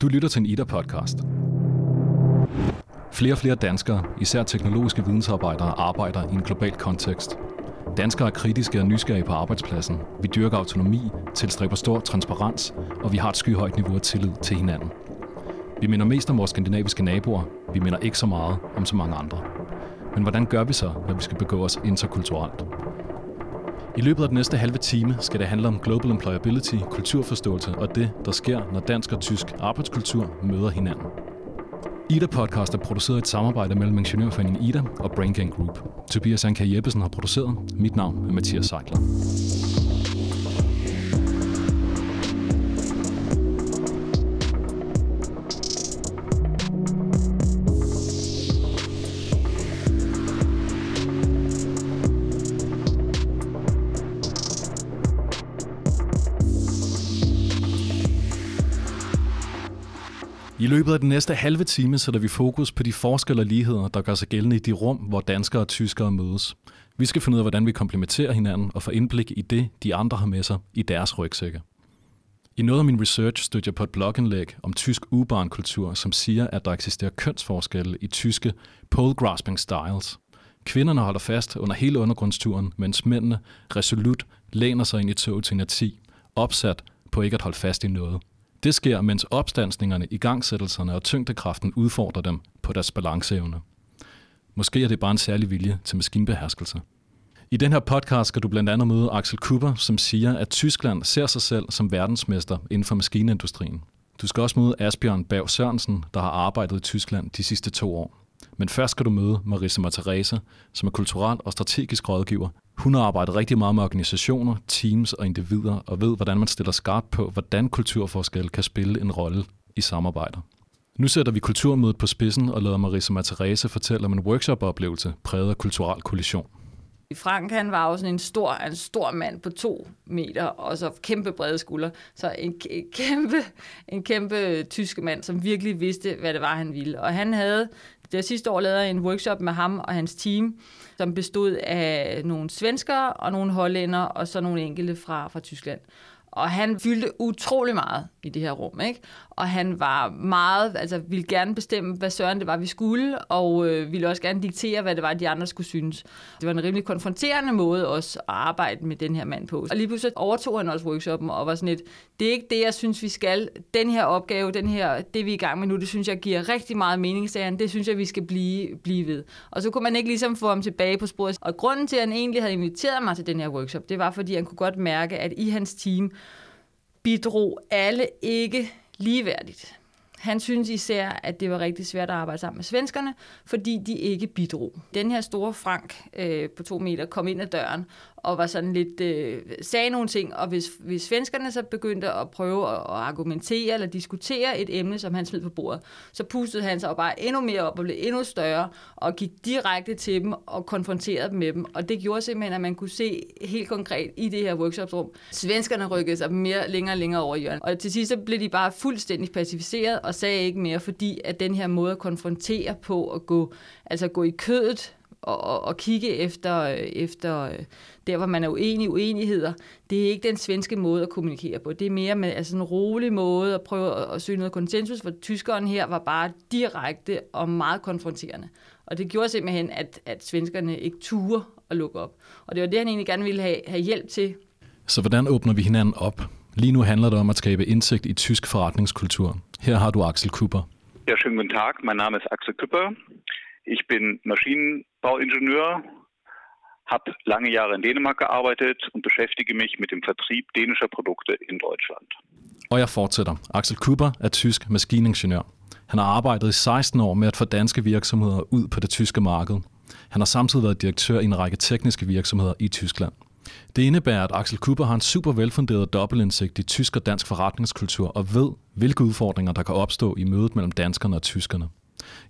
Du lytter til en IDA-podcast. Flere og flere danskere, især teknologiske vidensarbejdere, arbejder i en global kontekst. Danskere er kritiske og nysgerrige på arbejdspladsen. Vi dyrker autonomi, tilstræber stor transparens, og vi har et skyhøjt niveau af tillid til hinanden. Vi minder mest om vores skandinaviske naboer. Vi minder ikke så meget om så mange andre. Men hvordan gør vi så, når vi skal begå os interkulturelt? I løbet af den næste halve time skal det handle om global employability, kulturforståelse og det, der sker, når dansk og tysk arbejdskultur møder hinanden. Ida Podcast er produceret i et samarbejde mellem Ingeniørforeningen Ida og Brain Gang Group. Tobias Anka Jeppesen har produceret. Mit navn er Mathias Seikler. Løbet af den næste halve time sætter vi fokus på de forskelle og ligheder, der gør sig gældende i de rum, hvor danskere og tyskere mødes. Vi skal finde ud af, hvordan vi komplementerer hinanden og få indblik i det, de andre har med sig i deres rygsække. I noget af min research stødte jeg på et blogindlæg om tysk ubarnkultur, som siger, at der eksisterer kønsforskelle i tyske pole grasping styles. Kvinderne holder fast under hele undergrundsturen, mens mændene resolut læner sig ind i toget til inerti, opsat på ikke at holde fast i noget. Det sker, mens opstandsningerne, igangsættelserne og tyngdekraften udfordrer dem på deres balanceevne. Måske er det bare en særlig vilje til maskinbeherskelse. I den her podcast skal du blandt andet møde Axel Kupper, som siger, at Tyskland ser sig selv som verdensmester inden for maskinindustrien. Du skal også møde Asbjørn Berg Sørensen, der har arbejdet i Tyskland de sidste to år. Men først skal du møde Marisa Materese, som er kulturel og strategisk rådgiver. Hun har arbejdet rigtig meget med organisationer, teams og individer, og ved, hvordan man stiller skarpt på, hvordan kulturforskel kan spille en rolle i samarbejder. Nu sætter vi kulturmødet på spidsen og lader Marisa Materese fortælle om en workshop-oplevelse præget af kulturel kollision. Frank han var jo sådan en stor, en stor mand på to meter, og så kæmpe brede skuldre. Så en, en, kæmpe, en kæmpe tysk mand, som virkelig vidste, hvad det var, han ville. Og han havde det sidste år lavet en workshop med ham og hans team, som bestod af nogle svenskere og nogle hollænder, og så nogle enkelte fra, fra Tyskland. Og han fyldte utrolig meget i det her rum, ikke? Og han var meget, altså ville gerne bestemme, hvad søren det var, vi skulle, og øh, ville også gerne diktere, hvad det var, de andre skulle synes. Det var en rimelig konfronterende måde også at arbejde med den her mand på. Og lige pludselig overtog han også workshoppen og var sådan lidt, det er ikke det, jeg synes, vi skal. Den her opgave, den her, det vi er i gang med nu, det synes jeg giver rigtig meget mening, sagde han. Det synes jeg, vi skal blive, blive ved. Og så kunne man ikke ligesom få ham tilbage på sporet. Og grunden til, at han egentlig havde inviteret mig til den her workshop, det var, fordi han kunne godt mærke, at i hans team, bidrog alle ikke ligeværdigt. Han synes især, at det var rigtig svært at arbejde sammen med svenskerne, fordi de ikke bidrog. Den her store Frank øh, på to meter kom ind ad døren og var sådan lidt, øh, sagde nogle ting, og hvis, hvis svenskerne så begyndte at prøve at, at argumentere eller diskutere et emne, som han smed på bordet, så pustede han sig bare endnu mere op og blev endnu større, og gik direkte til dem og konfronterede dem med dem, og det gjorde simpelthen, at man kunne se helt konkret i det her workshopsrum, svenskerne rykkede sig mere længere og længere over i hjørnet, og til sidst så blev de bare fuldstændig pacificeret og sagde ikke mere, fordi at den her måde at konfrontere på at gå, altså gå i kødet og, og, og kigge efter, efter der, hvor man er uenig i uenigheder. Det er ikke den svenske måde at kommunikere på. Det er mere med altså en rolig måde at prøve at, at søge noget konsensus, for tyskeren her var bare direkte og meget konfronterende. Og det gjorde simpelthen, at, at svenskerne ikke turde at lukke op. Og det var det, han egentlig gerne ville have, have hjælp til. Så hvordan åbner vi hinanden op? Lige nu handler det om at skabe indsigt i tysk forretningskultur. Her har du Axel Kupper. Ja, schönen guten Tag. Mein Name ist Axel Küpper. Ich bin Maschinenbauingenieur, habe lange Jahre in Dänemark gearbeitet und beschäftige mich mit dem Vertrieb dänischer Produkte in Deutschland. Og jeg fortsætter. Axel Kuber er tysk maskiningeniør. Han har arbejdet i 16 år med at få danske virksomheder ud på det tyske marked. Han har samtidig været direktør i en række tekniske virksomheder i Tyskland. Det indebærer, at Axel Kuber har en super velfunderet dobbeltindsigt i tysk og dansk forretningskultur og ved, hvilke udfordringer der kan opstå i mødet mellem danskerne og tyskerne.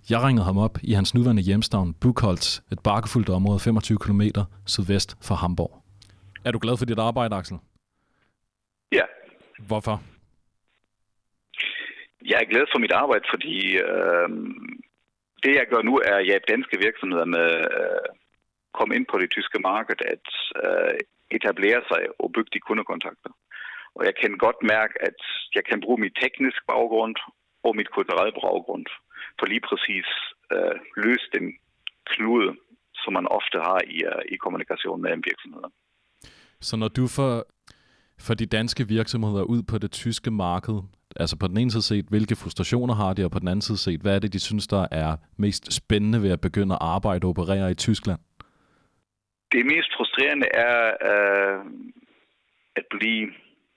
Jeg ringede ham op i hans nuværende hjemstavn Buchholz, et bakkefuldt område 25 km sydvest for Hamburg. Er du glad for dit arbejde, Axel? Ja. Hvorfor? Jeg er glad for mit arbejde, fordi øh, det jeg gør nu er at hjælpe danske virksomheder med øh, komme ind på det tyske marked, at øh, etablere sig og bygge de kundekontakter. Og jeg kan godt mærke, at jeg kan bruge mit teknisk baggrund og mit kulturelle baggrund for lige præcis uh, løse den knude, som man ofte har i, uh, i kommunikation mellem virksomheder. Så når du får, for de danske virksomheder ud på det tyske marked, altså på den ene side set, hvilke frustrationer har de, og på den anden side set, hvad er det, de synes, der er mest spændende ved at begynde at arbejde og operere i Tyskland? Det mest frustrerende er uh, at blive,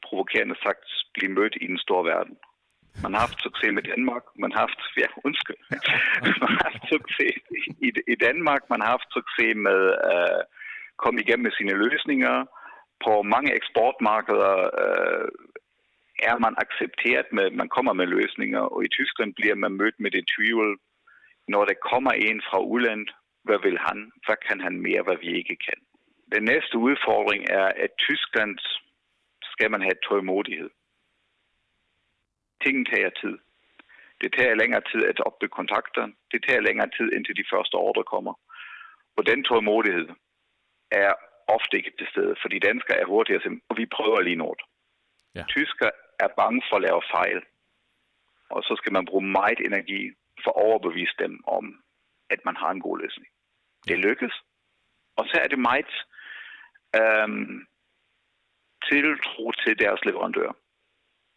provokerende sagt, blive mødt i den store verden. Man har haft succes med Danmark, man har haft, ja, undskyld, man har haft succes i, i Danmark, man har haft succes med at uh, komme igennem med sine løsninger. På mange eksportmarkeder uh, er man accepteret med, man kommer med løsninger, og i Tyskland bliver man mødt med det tvivl, når der kommer en fra udlandet, hvad vil han, hvad kan han mere, hvad vi ikke kan. Den næste udfordring er, at Tyskland skal man have tålmodighed. Tingene tager tid. Det tager længere tid at opbygge kontakter. Det tager længere tid, indtil de første ordre kommer. Og den tålmodighed er ofte ikke til stede, fordi danskere er hurtigere, og vi prøver lige noget. Ja. Tysker er bange for at lave fejl. Og så skal man bruge meget energi for at overbevise dem om, at man har en god løsning. Det lykkes. Og så er det meget øhm, tiltro til deres leverandør.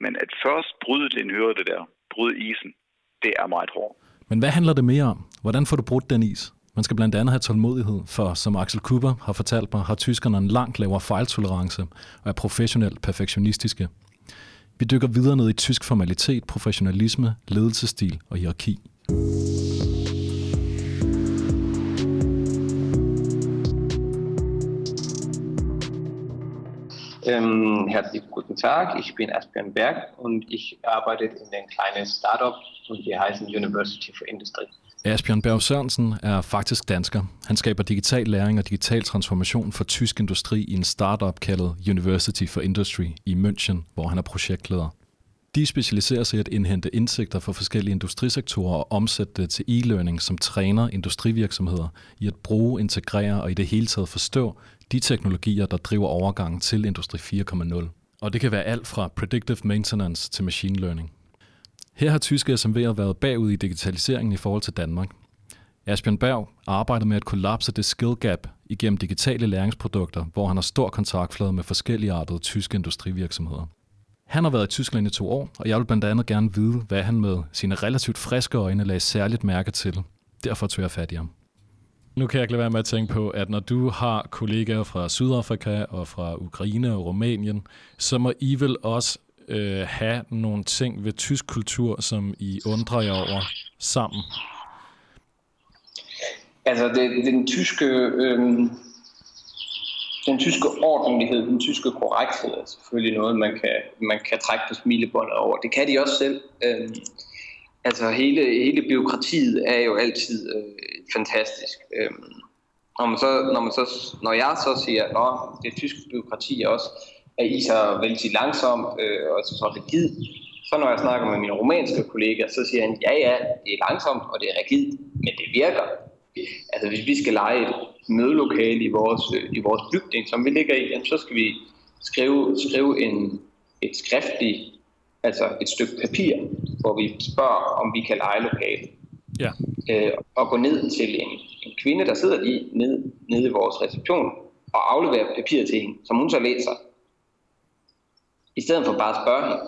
Men at først bryde den hørte der, bryde isen, det er meget hårdt. Men hvad handler det mere om? Hvordan får du brudt den is? Man skal blandt andet have tålmodighed, for som Axel Cooper har fortalt mig, har tyskerne en langt lavere fejltolerance og er professionelt perfektionistiske. Vi dykker videre ned i tysk formalitet, professionalisme, ledelsesstil og hierarki. Ähm, herzlichen guten Tag, ich bin Asbjørn Berg und ich arbeite in den kleinen Startup und wir heißen University for Industry. Asbjørn Berg Sørensen er faktisk dansker. Han skaber digital læring og digital transformation for tysk industri i en startup kaldet University for Industry i München, hvor han er projektleder. De specialiserer sig i at indhente indsigter fra forskellige industrisektorer og omsætte det til e-learning, som træner industrivirksomheder i at bruge, integrere og i det hele taget forstå de teknologier, der driver overgangen til Industri 4.0. Og det kan være alt fra predictive maintenance til machine learning. Her har tyske SMV'er været bagud i digitaliseringen i forhold til Danmark. Asbjørn Berg arbejder med at kollapse det skill gap igennem digitale læringsprodukter, hvor han har stor kontaktflade med forskellige artede tyske industrivirksomheder. Han har været i Tyskland i to år, og jeg vil blandt andet gerne vide, hvad han med sine relativt friske øjne lagde særligt mærke til. Derfor tog jeg fat i ham. Nu kan jeg ikke lade være med at tænke på, at når du har kollegaer fra Sydafrika og fra Ukraine og Rumænien, så må I vel også øh, have nogle ting ved tysk kultur, som I undrer jer over sammen. Altså, det, den tyske... Øh den tyske ordentlighed, den tyske korrekthed er selvfølgelig noget, man kan, man kan trække på smilebåndet over. Det kan de også selv. Øh, altså hele, hele byråkratiet er jo altid øh, fantastisk. Øhm, når, man så, når, man så, når jeg så siger, at det tyske byråkrati er også er I så vældig langsomt øh, og så rigid, så når jeg snakker med mine romanske kollegaer, så siger han, ja ja, det er langsomt og det er rigid, men det virker. Altså hvis vi skal lege et mødelokale i vores, øh, i vores bygning, som vi ligger i, så skal vi skrive, skrive en, et skriftligt, altså et stykke papir, hvor vi spørger, om vi kan lege lokale. Ja. Øh, og gå ned til en, en kvinde, der sidder lige nede, nede i vores reception, og aflevere papiret til hende, som hun så læser. I stedet for bare at spørge hende.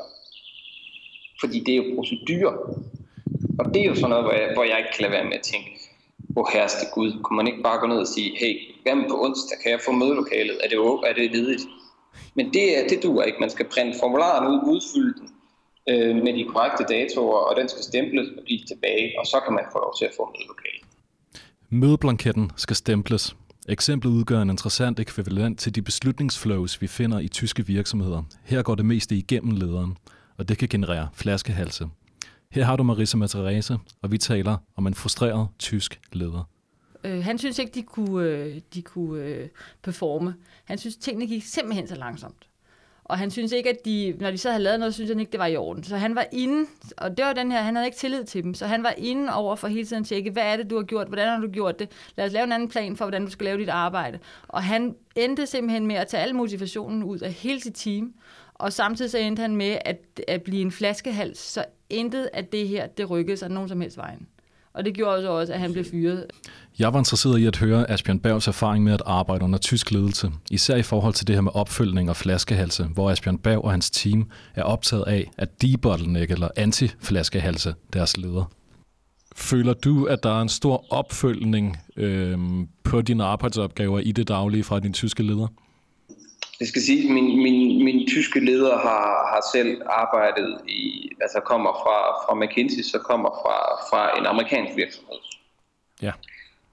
Fordi det er jo procedurer. Og det er jo sådan noget, hvor jeg, hvor jeg ikke kan lade være med at tænke, hvor herste Gud, kunne man ikke bare gå ned og sige, hey, hvad på onsdag, kan jeg få mødelokalet? Er det, er det ledigt? Men det, det duer ikke. Man skal printe formularen ud, udfylde den øh, med de korrekte datoer, og den skal stemples og blive tilbage, og så kan man få lov til at få mødelokalet. Mødeblanketten skal stemples. Eksemplet udgør en interessant ekvivalent til de beslutningsflows, vi finder i tyske virksomheder. Her går det meste igennem lederen, og det kan generere flaskehalse. Her har du Marisa Materese, og vi taler om en frustreret tysk leder. Øh, han synes ikke, de kunne, øh, de kunne øh, performe. Han synes, tingene gik simpelthen så langsomt. Og han synes ikke, at de, når de så havde lavet noget, synes han ikke, det var i orden. Så han var inde, og det var den her, han havde ikke tillid til dem, så han var inde over for hele tiden at tjekke, hvad er det, du har gjort, hvordan har du gjort det, lad os lave en anden plan for, hvordan du skal lave dit arbejde. Og han endte simpelthen med at tage al motivationen ud af hele sit team, og samtidig så endte han med at, at blive en flaskehals, så intet af det her, det rykkede sig nogen som helst vejen. Og det gjorde så også, at han blev fyret. Jeg var interesseret i at høre Asbjørn Bergs erfaring med at arbejde under tysk ledelse, især i forhold til det her med opfølgning og flaskehalse, hvor Asbjørn Berg og hans team er optaget af at debottleneck eller anti-flaskehalse deres leder. Føler du, at der er en stor opfølgning øh, på dine arbejdsopgaver i det daglige fra din tyske leder? Det skal sige, at min, min, min tyske leder har, har selv arbejdet i, altså kommer fra, fra McKinsey, så kommer fra, fra en amerikansk virksomhed. Ja.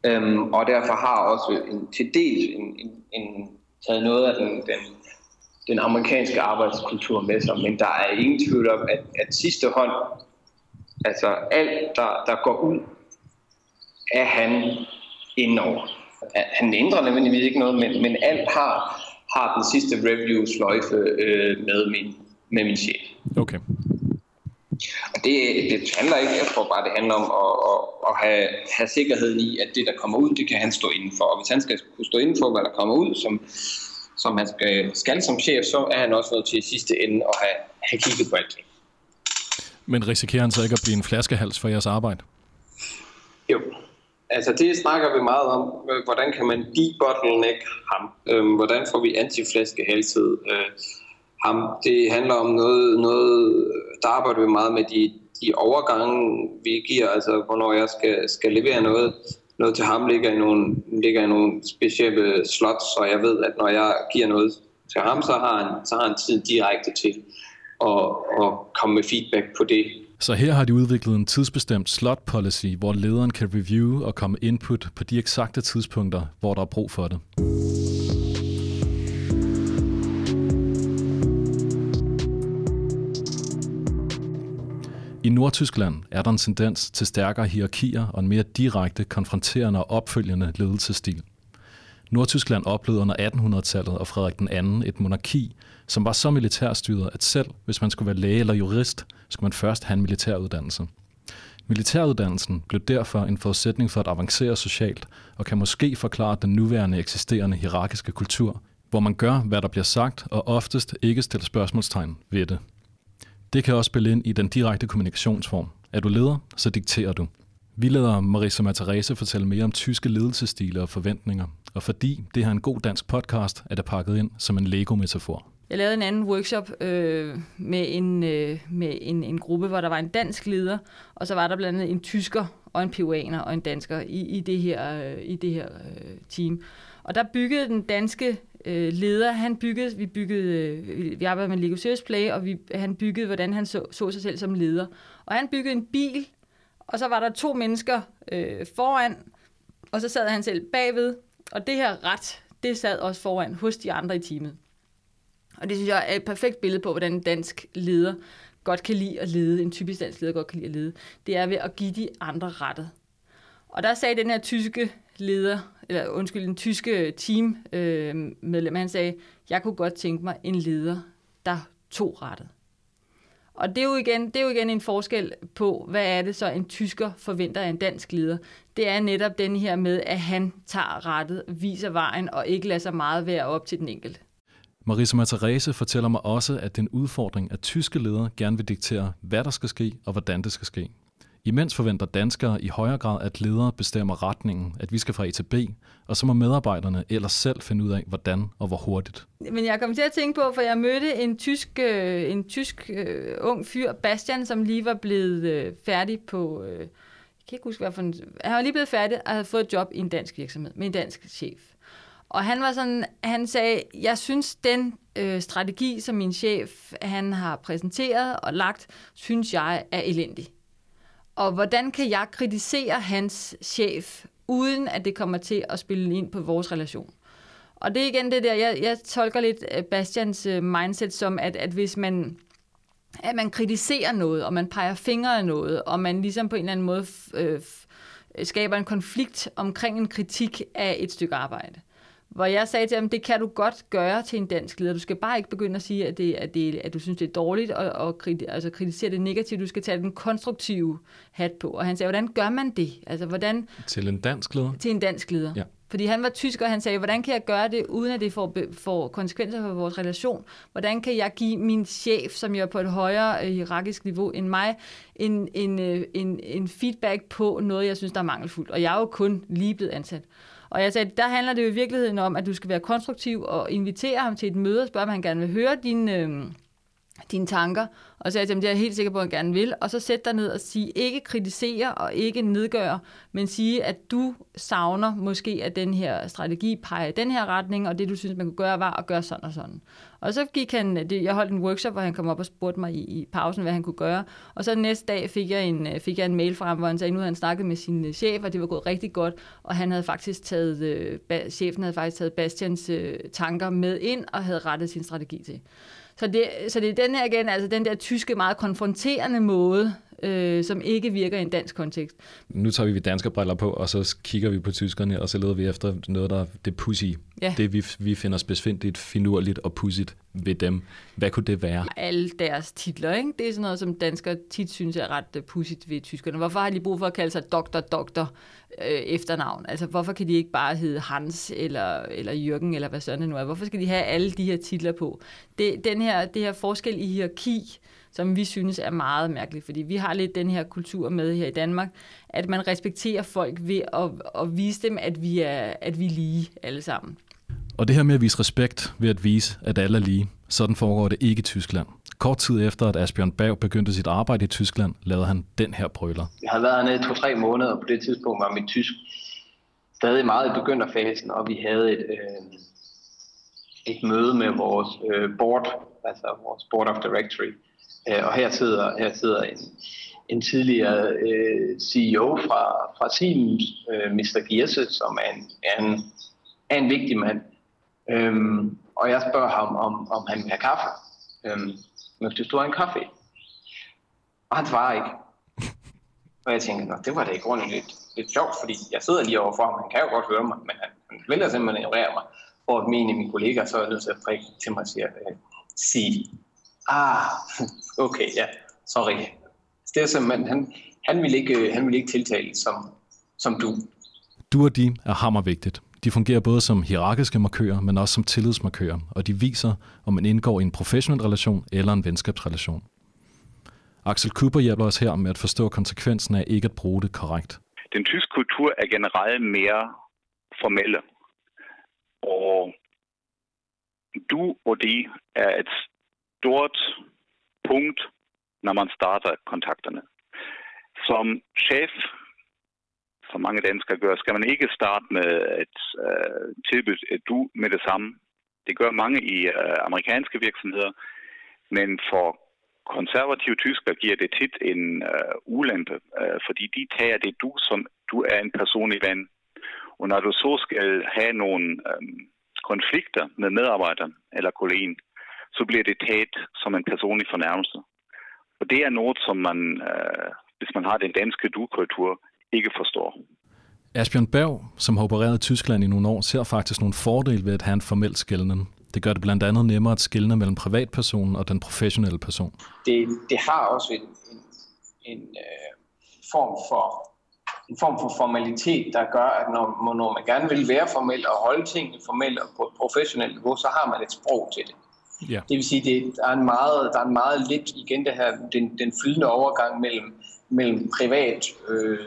Øhm, og derfor har også en, til dels en, en, en, taget noget af den, den, den amerikanske arbejdskultur med sig, men der er ingen tvivl om, at, at sidste hånd, altså alt, der, der går ud, er han indover. Han ændrer nødvendigvis ikke noget, men, men alt har, har den sidste review-sløjfe øh, med, min, med min chef. Okay. Og det, det handler ikke, jeg tror bare, det handler om at, at, at have, have sikkerheden i, at det, der kommer ud, det kan han stå indenfor. Og hvis han skal kunne stå indenfor, hvad der kommer ud, som, som han skal, skal som chef, så er han også nødt til i sidste ende at have, have kigget på alt Men risikerer han så ikke at blive en flaskehals for jeres arbejde? Jo, altså det snakker vi meget om. Øh, hvordan kan man debottleneck ham? Øhm, hvordan får vi antiflaskehalset øh, ham? Det handler om noget, noget, der arbejder vi meget med de, de overgange, vi giver, altså hvornår jeg skal, skal levere noget. Noget til ham ligger i nogle, ligger i nogle specielle slots, og jeg ved, at når jeg giver noget til ham, så har han, så har han tid direkte til at, at komme med feedback på det. Så her har de udviklet en tidsbestemt slot policy, hvor lederen kan review og komme input på de eksakte tidspunkter, hvor der er brug for det. I Nordtyskland er der en tendens til stærkere hierarkier og en mere direkte, konfronterende og opfølgende ledelsesstil. Nordtyskland oplevede under 1800-tallet og Frederik den anden et monarki, som var så militærstyret, at selv hvis man skulle være læge eller jurist, skulle man først have en militæruddannelse. Militæruddannelsen blev derfor en forudsætning for at avancere socialt, og kan måske forklare den nuværende eksisterende hierarkiske kultur, hvor man gør, hvad der bliver sagt, og oftest ikke stiller spørgsmålstegn ved det. Det kan også spille ind i den direkte kommunikationsform. Er du leder, så dikterer du. Vi lader Marisa Matarese fortælle mere om tyske ledelsesstile og forventninger, og fordi det her er en god dansk podcast, er det pakket ind som en Lego-metafor. Jeg lavede en anden workshop øh, med, en, øh, med en, en gruppe, hvor der var en dansk leder, og så var der blandt andet en tysker og en peruaner og en dansker i, i det her, øh, i det her øh, team. Og der byggede den danske øh, leder, han byggede, vi byggede, øh, vi arbejdede med Lego Serious Play, og vi, han byggede, hvordan han så, så sig selv som leder. Og han byggede en bil, og så var der to mennesker øh, foran, og så sad han selv bagved, og det her ret, det sad også foran hos de andre i teamet. Og det synes jeg er et perfekt billede på, hvordan en dansk leder godt kan lide at lede, en typisk dansk leder godt kan lide at lede, det er ved at give de andre rettet. Og der sagde den her tyske leder, eller undskyld, den tyske teammedlem, øh, han sagde, jeg kunne godt tænke mig en leder, der tog rettet. Og det er, jo igen, det er jo igen en forskel på, hvad er det så en tysker forventer af en dansk leder. Det er netop den her med, at han tager rettet, viser vejen og ikke lader sig meget være op til den enkelte. Marisa Matarese fortæller mig også, at den udfordring, at tyske ledere gerne vil diktere, hvad der skal ske og hvordan det skal ske. Imens forventer danskere i højere grad, at ledere bestemmer retningen, at vi skal fra A til B, og så må medarbejderne ellers selv finde ud af, hvordan og hvor hurtigt. Men jeg kom til at tænke på, for jeg mødte en tysk, øh, en tysk øh, ung fyr, Bastian, som lige var blevet øh, færdig på... Øh, jeg kan ikke huske, hvad for en, Han var lige blevet færdig og havde fået et job i en dansk virksomhed med en dansk chef. Og han var sådan, han sagde, jeg synes, den øh, strategi, som min chef han har præsenteret og lagt, synes jeg er elendig. Og hvordan kan jeg kritisere hans chef, uden at det kommer til at spille ind på vores relation? Og det er igen det der, jeg, jeg tolker lidt øh, Bastians øh, mindset som, at, at hvis man at man kritiserer noget, og man peger fingre af noget, og man ligesom på en eller anden måde øh, skaber en konflikt omkring en kritik af et stykke arbejde. Hvor jeg sagde til ham, det kan du godt gøre til en dansk leder. Du skal bare ikke begynde at sige, at, det, at, det, at du synes, det er dårligt, og, og kriti, altså kritisere det negativt. Du skal tage den konstruktive hat på. Og han sagde, hvordan gør man det? Altså, hvordan... Til en dansk leder? Til en dansk leder. Ja. Fordi han var tysker, og han sagde, hvordan kan jeg gøre det, uden at det får, får konsekvenser for vores relation? Hvordan kan jeg give min chef, som jo er på et højere øh, hierarkisk niveau end mig, en, en, øh, en, en feedback på noget, jeg synes, der er mangelfuldt? Og jeg er jo kun lige blevet ansat. Og jeg sagde, der handler det jo i virkeligheden om, at du skal være konstruktiv og invitere ham til et møde og spørge, om han gerne vil høre dine, øh, dine tanker. Og så sagde til ham, det er jeg helt sikker på, at han gerne vil. Og så sæt dig ned og sige, ikke kritisere og ikke nedgøre, men sige, at du savner måske, at den her strategi peger i den her retning, og det du synes, man kunne gøre, var at gøre sådan og sådan. Og så gik han, det, jeg holdt en workshop, hvor han kom op og spurgte mig i, i pausen, hvad han kunne gøre. Og så næste dag fik jeg en, øh, fik jeg en mail fra ham, hvor han sagde, at nu havde han snakket med sin øh, chef, og det var gået rigtig godt. Og han havde faktisk taget, øh, chefen havde faktisk taget Bastians øh, tanker med ind og havde rettet sin strategi til. Så det, så det er den her igen, altså den der tyske, meget konfronterende måde, øh, som ikke virker i en dansk kontekst. Nu tager vi danske briller på, og så kigger vi på tyskerne, og så leder vi efter noget, der er det pussy. Ja. Det, vi, vi finder specifikt finurligt og pudsigt ved dem. Hvad kunne det være? Alle deres titler, ikke? Det er sådan noget, som danskere tit synes er ret øh, pudsigt ved tyskerne. Hvorfor har de brug for at kalde sig doktor, doktor øh, efternavn? Altså, hvorfor kan de ikke bare hedde Hans eller, eller Jørgen, eller hvad sådan det nu er? Hvorfor skal de have alle de her titler på? Det, den her, det her forskel i hierarki, som vi synes er meget mærkeligt, fordi vi har lidt den her kultur med her i Danmark, at man respekterer folk ved at, at vise dem, at vi, er, at vi er lige alle sammen. Og det her med at vise respekt ved at vise, at alle er lige, sådan foregår det ikke i Tyskland. Kort tid efter, at Asbjørn Berg begyndte sit arbejde i Tyskland, lavede han den her brøler. Jeg har været hernede to-tre måneder, og på det tidspunkt var mit tysk stadig meget i begynderfasen, og vi havde et, øh, et møde med vores øh, board, altså vores board of directory, Øh, og her sidder, her sidder en, en tidligere øh, CEO fra, fra Siemens, øh, Mr. Gierse, som er en, er en, er en vigtig mand. Øhm, og jeg spørger ham, om, om han vil have kaffe. Øhm, Møgtes du en kaffe? Og han svarer ikke. Og jeg tænker, det var da i grunden lidt, lidt sjovt, fordi jeg sidder lige overfor ham, han kan jo godt høre mig, men han, han vælger simpelthen ignorere mig. At mine af mine kollegaer, så er nødt til at prikke til mig og sige, øh, sig, Ah, okay, ja, sorry. Det er simpelthen, han, han, vil ikke, han vil ikke tiltale som, som du. Du og de er hammervigtigt. De fungerer både som hierarkiske markører, men også som tillidsmarkører, og de viser, om man indgår i en professionel relation eller en venskabsrelation. Axel Cooper hjælper os her med at forstå konsekvensen af ikke at bruge det korrekt. Den tyske kultur er generelt mere formelle. Og du og de er et stort punkt, når man starter kontakterne. Som chef, som mange danskere gør, skal man ikke starte med et øh, uh, tilbud et du med det samme. Det gør mange i uh, amerikanske virksomheder, men for konservative tysker giver det tit en uh, ulempe, uh, fordi de tager det du, som du er en personlig ven. Og når du så skal have nogle um, konflikter med medarbejderen eller kollegen, så bliver det taget som en personlig fornærmelse. Og det er noget, som man, øh, hvis man har den danske du-kultur, ikke forstår. Asbjørn Berg, som har opereret i Tyskland i nogle år, ser faktisk nogle fordele ved at have en formel skældning. Det gør det blandt andet nemmere at skille mellem privatpersonen og den professionelle person. Det, det har også en, en, en øh, form for en form for formalitet, der gør, at når, når man gerne vil være formel og holde tingene formelt og på et professionelt niveau, så har man et sprog til det. Ja. Det vil sige, det, der, er en meget, der er en meget lidt, igen det her, den, den flydende overgang mellem, mellem privat, øh,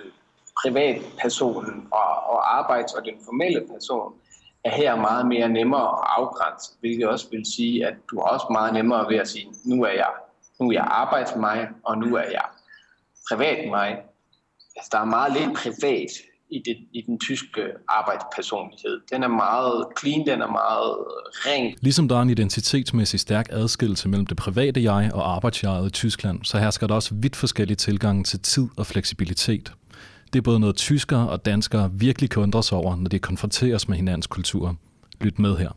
privatpersonen og, og arbejds- og den formelle person, er her meget mere nemmere at afgrænse, hvilket også vil sige, at du har også meget nemmere ved at sige, nu er jeg, nu er jeg arbejds mig, og nu er jeg privat mig. Altså, der er meget lidt privat i, det, i den tyske arbejdspersonlighed. Den er meget clean, den er meget ren. Ligesom der er en identitetsmæssig stærk adskillelse mellem det private jeg og arbejdsjeget i Tyskland, så hersker der også vidt forskellige tilgange til tid og fleksibilitet. Det er både noget tyskere og danskere virkelig kan undre sig over, når de konfronteres med hinandens kultur. Lyt med her.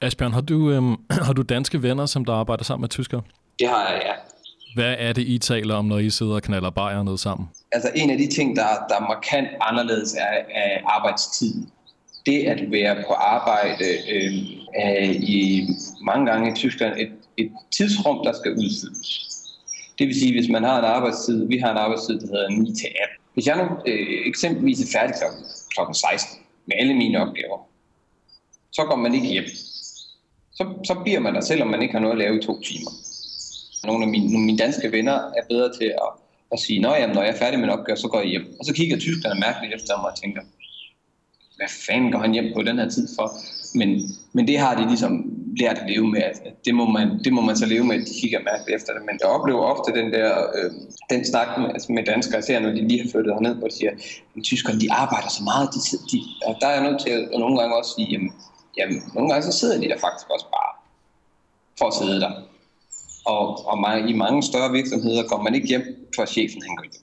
Asbjørn, har du, øhm, har du danske venner, som der arbejder sammen med tyskere? Det har jeg, ja. Hvad er det, I taler om, når I sidder og knaller bajer ned sammen? Altså en af de ting, der, der er markant anderledes, er, er arbejdstid. Det at være på arbejde øh, er i mange gange i Tyskland et, et tidsrum, der skal udfyldes. Det vil sige, hvis man har en arbejdstid, vi har en arbejdstid, der hedder 9 til 18. Hvis jeg nu øh, eksempelvis er færdig kl. 16, med alle mine opgaver, så går man ikke hjem. Så, så bliver man der, selvom man ikke har noget at lave i to timer. Nogle af mine, nogle mine danske venner er bedre til at, at sige, Nå, jamen, når jeg er færdig med en opgave, så går jeg hjem. Og så kigger tyskerne mærkeligt efter mig og tænker, hvad fanden går han hjem på den her tid for? Men, men det har de ligesom lært at leve med. At det, må man, det må man så leve med, at de kigger mærkeligt efter det. Men jeg oplever ofte den der øh, den snak med, altså med danskere, ser når de lige har flyttet herned, hvor de siger, at tyskerne de arbejder så meget. De, de, og der er jeg nødt til at nogle gange også sige, jamen, jamen, nogle gange så sidder de der faktisk også bare for at sidde der. Og, og man, i mange større virksomheder kommer man ikke hjem, før chefen han går hjem.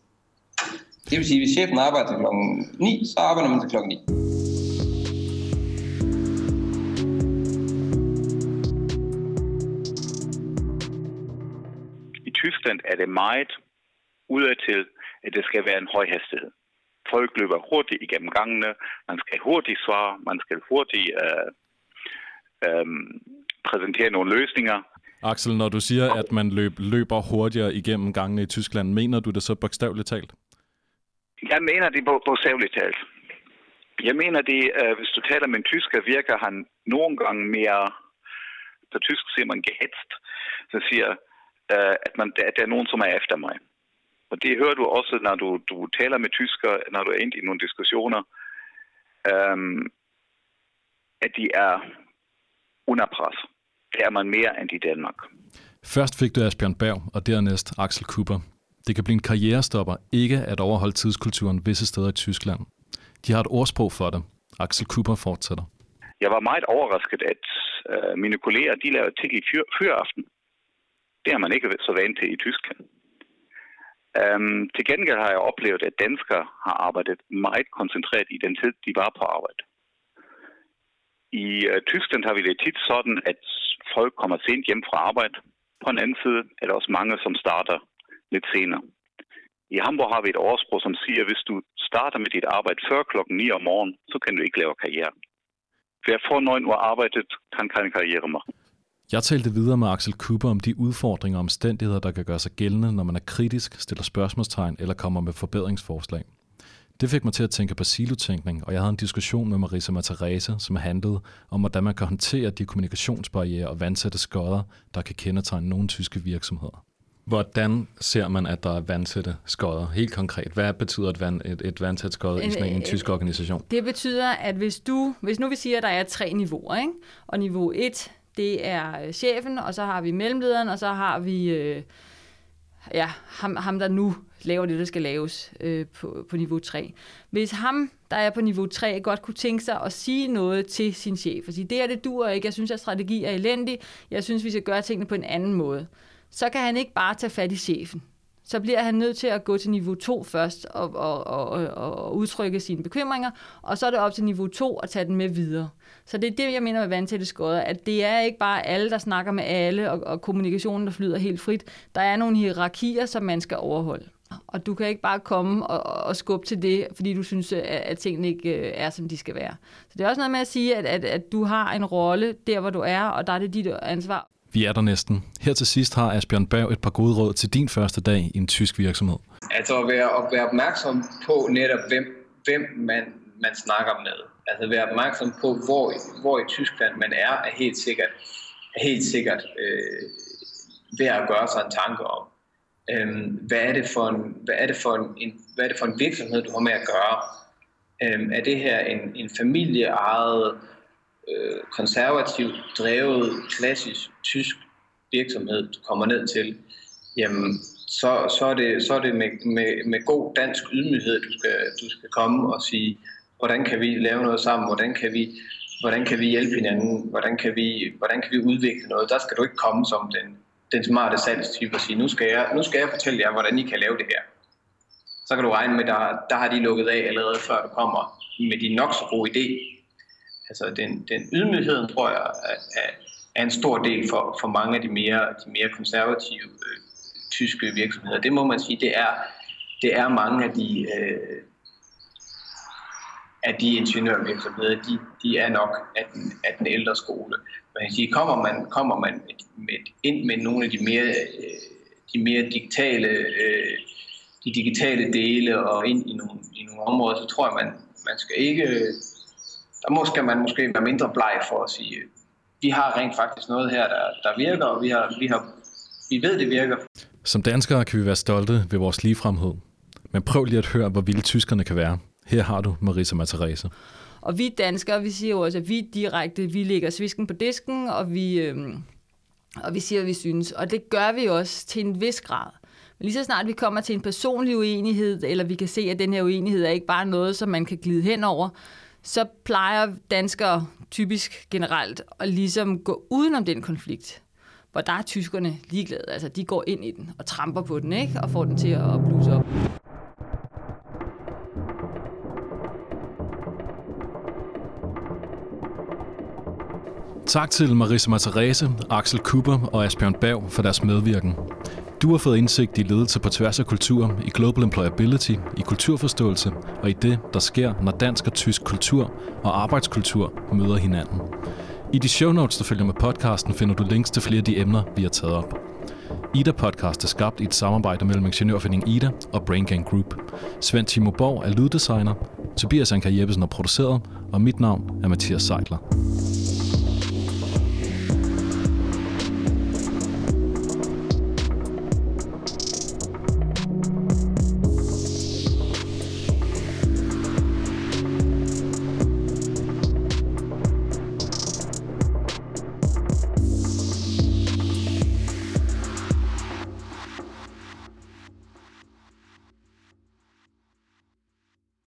Det vil sige, at hvis chefen arbejder til klokken 9, så arbejder man til klokken 9. Tyskland er det meget udadtil, at det skal være en høj hastighed. Folk løber hurtigt igennem gangene, man skal hurtigt svare, man skal hurtigt øh, øh, præsentere nogle løsninger. Axel, når du siger, at man løb, løber hurtigere igennem gangene i Tyskland, mener du det så bogstaveligt talt? Jeg mener det bogstaveligt talt. Jeg mener det, øh, hvis du taler med en tysker, virker han nogle gange mere, på tysk siger man gehetzt, så siger øh, at man, at der er nogen, som er efter mig. Og det hører du også, når du, du taler med tysker, når du er ind i nogle diskussioner, øh, at de er under pres. Det er man mere end i Danmark. Først fik du Asbjørn Berg, og dernæst Axel Cooper. Det kan blive en karrierestopper ikke at overholde tidskulturen visse steder i Tyskland. De har et ordsprog for det. Axel Cooper fortsætter. Jeg var meget overrasket, at øh, mine kolleger de lavede til i fyr, fyraften. Det har man ikke så vant til i Tyskland. Um, til gengæld har jeg oplevet, at danskere har arbejdet meget koncentreret i den tid, de var på arbejde. I uh, Tyskland har vi det tit sådan, at folk kommer sent hjem fra arbejde. På en anden side er der også mange, som starter lidt senere. I Hamburg har vi et årsprog, som siger, at hvis du starter med dit arbejde før klokken 9 om morgenen, så kan du ikke lave karriere. Hver får 9 uger arbejdet, kan keine karriere machen. Jeg talte videre med Axel Cooper om de udfordringer og omstændigheder, der kan gøre sig gældende, når man er kritisk, stiller spørgsmålstegn eller kommer med forbedringsforslag. Det fik mig til at tænke på silotænkning, og jeg havde en diskussion med Marisa Matarese, som handlede om, hvordan man kan håndtere de kommunikationsbarriere og vandsætte skodder, der kan kendetegne nogle tyske virksomheder. Hvordan ser man, at der er vandsætte skodder? Helt konkret, hvad betyder et, vand, et, et vandsæt skod i sådan en, en tysk organisation? Det betyder, at hvis du, hvis nu vi siger, at der er tre niveauer, ikke? og niveau 1, det er øh, chefen, og så har vi mellemlederen, og så har vi øh, ja, ham, ham, der nu laver det, der skal laves øh, på, på niveau 3. Hvis ham, der er på niveau 3, godt kunne tænke sig at sige noget til sin chef, og sige, det er det dur ikke, jeg synes, at strategi er elendig, jeg synes, vi skal gøre tingene på en anden måde, så kan han ikke bare tage fat i chefen så bliver han nødt til at gå til niveau 2 først og, og, og, og udtrykke sine bekymringer, og så er det op til niveau 2 at tage den med videre. Så det er det, jeg mener med vandtætte skodder, at det er ikke bare alle, der snakker med alle, og, og kommunikationen, der flyder helt frit. Der er nogle hierarkier, som man skal overholde. Og du kan ikke bare komme og, og skubbe til det, fordi du synes, at, at tingene ikke øh, er, som de skal være. Så det er også noget med at sige, at, at, at du har en rolle der, hvor du er, og der er det dit ansvar. Vi er der næsten. Her til sidst har Asbjørn Berg et par gode råd til din første dag i en tysk virksomhed. Altså at være, at være opmærksom på netop, hvem, hvem man, man snakker med. Altså være opmærksom på, hvor, hvor i Tyskland man er, er helt sikkert, er helt sikkert øh, ved at gøre sig en tanke om. Øhm, hvad, er det for en, hvad, er det for en, hvad er det for en virksomhed, du har med at gøre? Øhm, er det her en, en familieejet øh, konservativt drevet, klassisk tysk virksomhed, du kommer ned til, jamen, så, så er det, så er det med, med, med god dansk ydmyghed, du skal, du skal komme og sige, hvordan kan vi lave noget sammen, hvordan kan vi, hvordan kan vi hjælpe hinanden, hvordan kan vi, hvordan kan vi udvikle noget. Der skal du ikke komme som den, den smarte salgstype og sige, nu skal, jeg, nu skal jeg fortælle jer, hvordan I kan lave det her. Så kan du regne med, der, der har de lukket af allerede før du kommer med din nok så gode idé, Altså den, den ydmygheden, tror jeg, er, er en stor del for, for mange af de mere, de mere konservative øh, tyske virksomheder. Det må man sige, det er, det er mange af de, øh, af de ingeniørvirksomheder, de, de er nok af den, af den ældre skole. Man kan sige, kommer man, kommer man med, med, ind med nogle af de mere, øh, de mere digitale, øh, de digitale dele og ind i nogle, i nogle områder, så tror jeg, man, man skal ikke der må skal man måske være mindre bleg for at sige, vi har rent faktisk noget her, der, der virker, og vi, har, vi, har, vi ved, det virker. Som danskere kan vi være stolte ved vores ligefremhed. Men prøv lige at høre, hvor vilde tyskerne kan være. Her har du Marisa Matherese. Og vi danskere, vi siger jo også, at vi direkte, vi lægger svisken på disken, og vi, øhm, og vi siger, hvad vi synes. Og det gør vi også til en vis grad. Men lige så snart vi kommer til en personlig uenighed, eller vi kan se, at den her uenighed er ikke bare noget, som man kan glide hen over, så plejer danskere typisk generelt at ligesom gå udenom den konflikt. Hvor der er tyskerne ligeglade. Altså, de går ind i den og tramper på den, ikke? Og får den til at bluse op. Tak til Marisa Materese, Axel Cooper og Asbjørn Berg for deres medvirken. Du har fået indsigt i ledelse på tværs af kultur, i global employability, i kulturforståelse og i det, der sker, når dansk og tysk kultur og arbejdskultur møder hinanden. I de show notes, der følger med podcasten, finder du links til flere af de emner, vi har taget op. Ida Podcast er skabt i et samarbejde mellem Ingeniørforeningen Ida og Brain Gang Group. Svend Timo Borg er lyddesigner, Tobias Anker Jeppesen er produceret, og mit navn er Mathias Seidler.